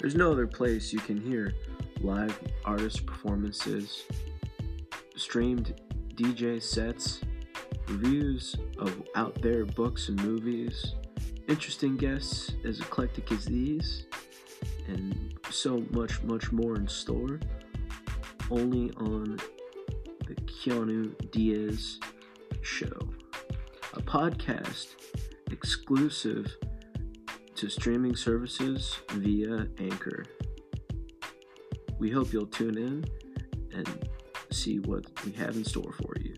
There's no other place you can hear live artist performances, streamed DJ sets, reviews of out there books and movies, interesting guests as eclectic as these, and so much, much more in store. Only on the Keanu Diez Show, a podcast exclusive to streaming services via Anchor. We hope you'll tune in and see what we have in store for you.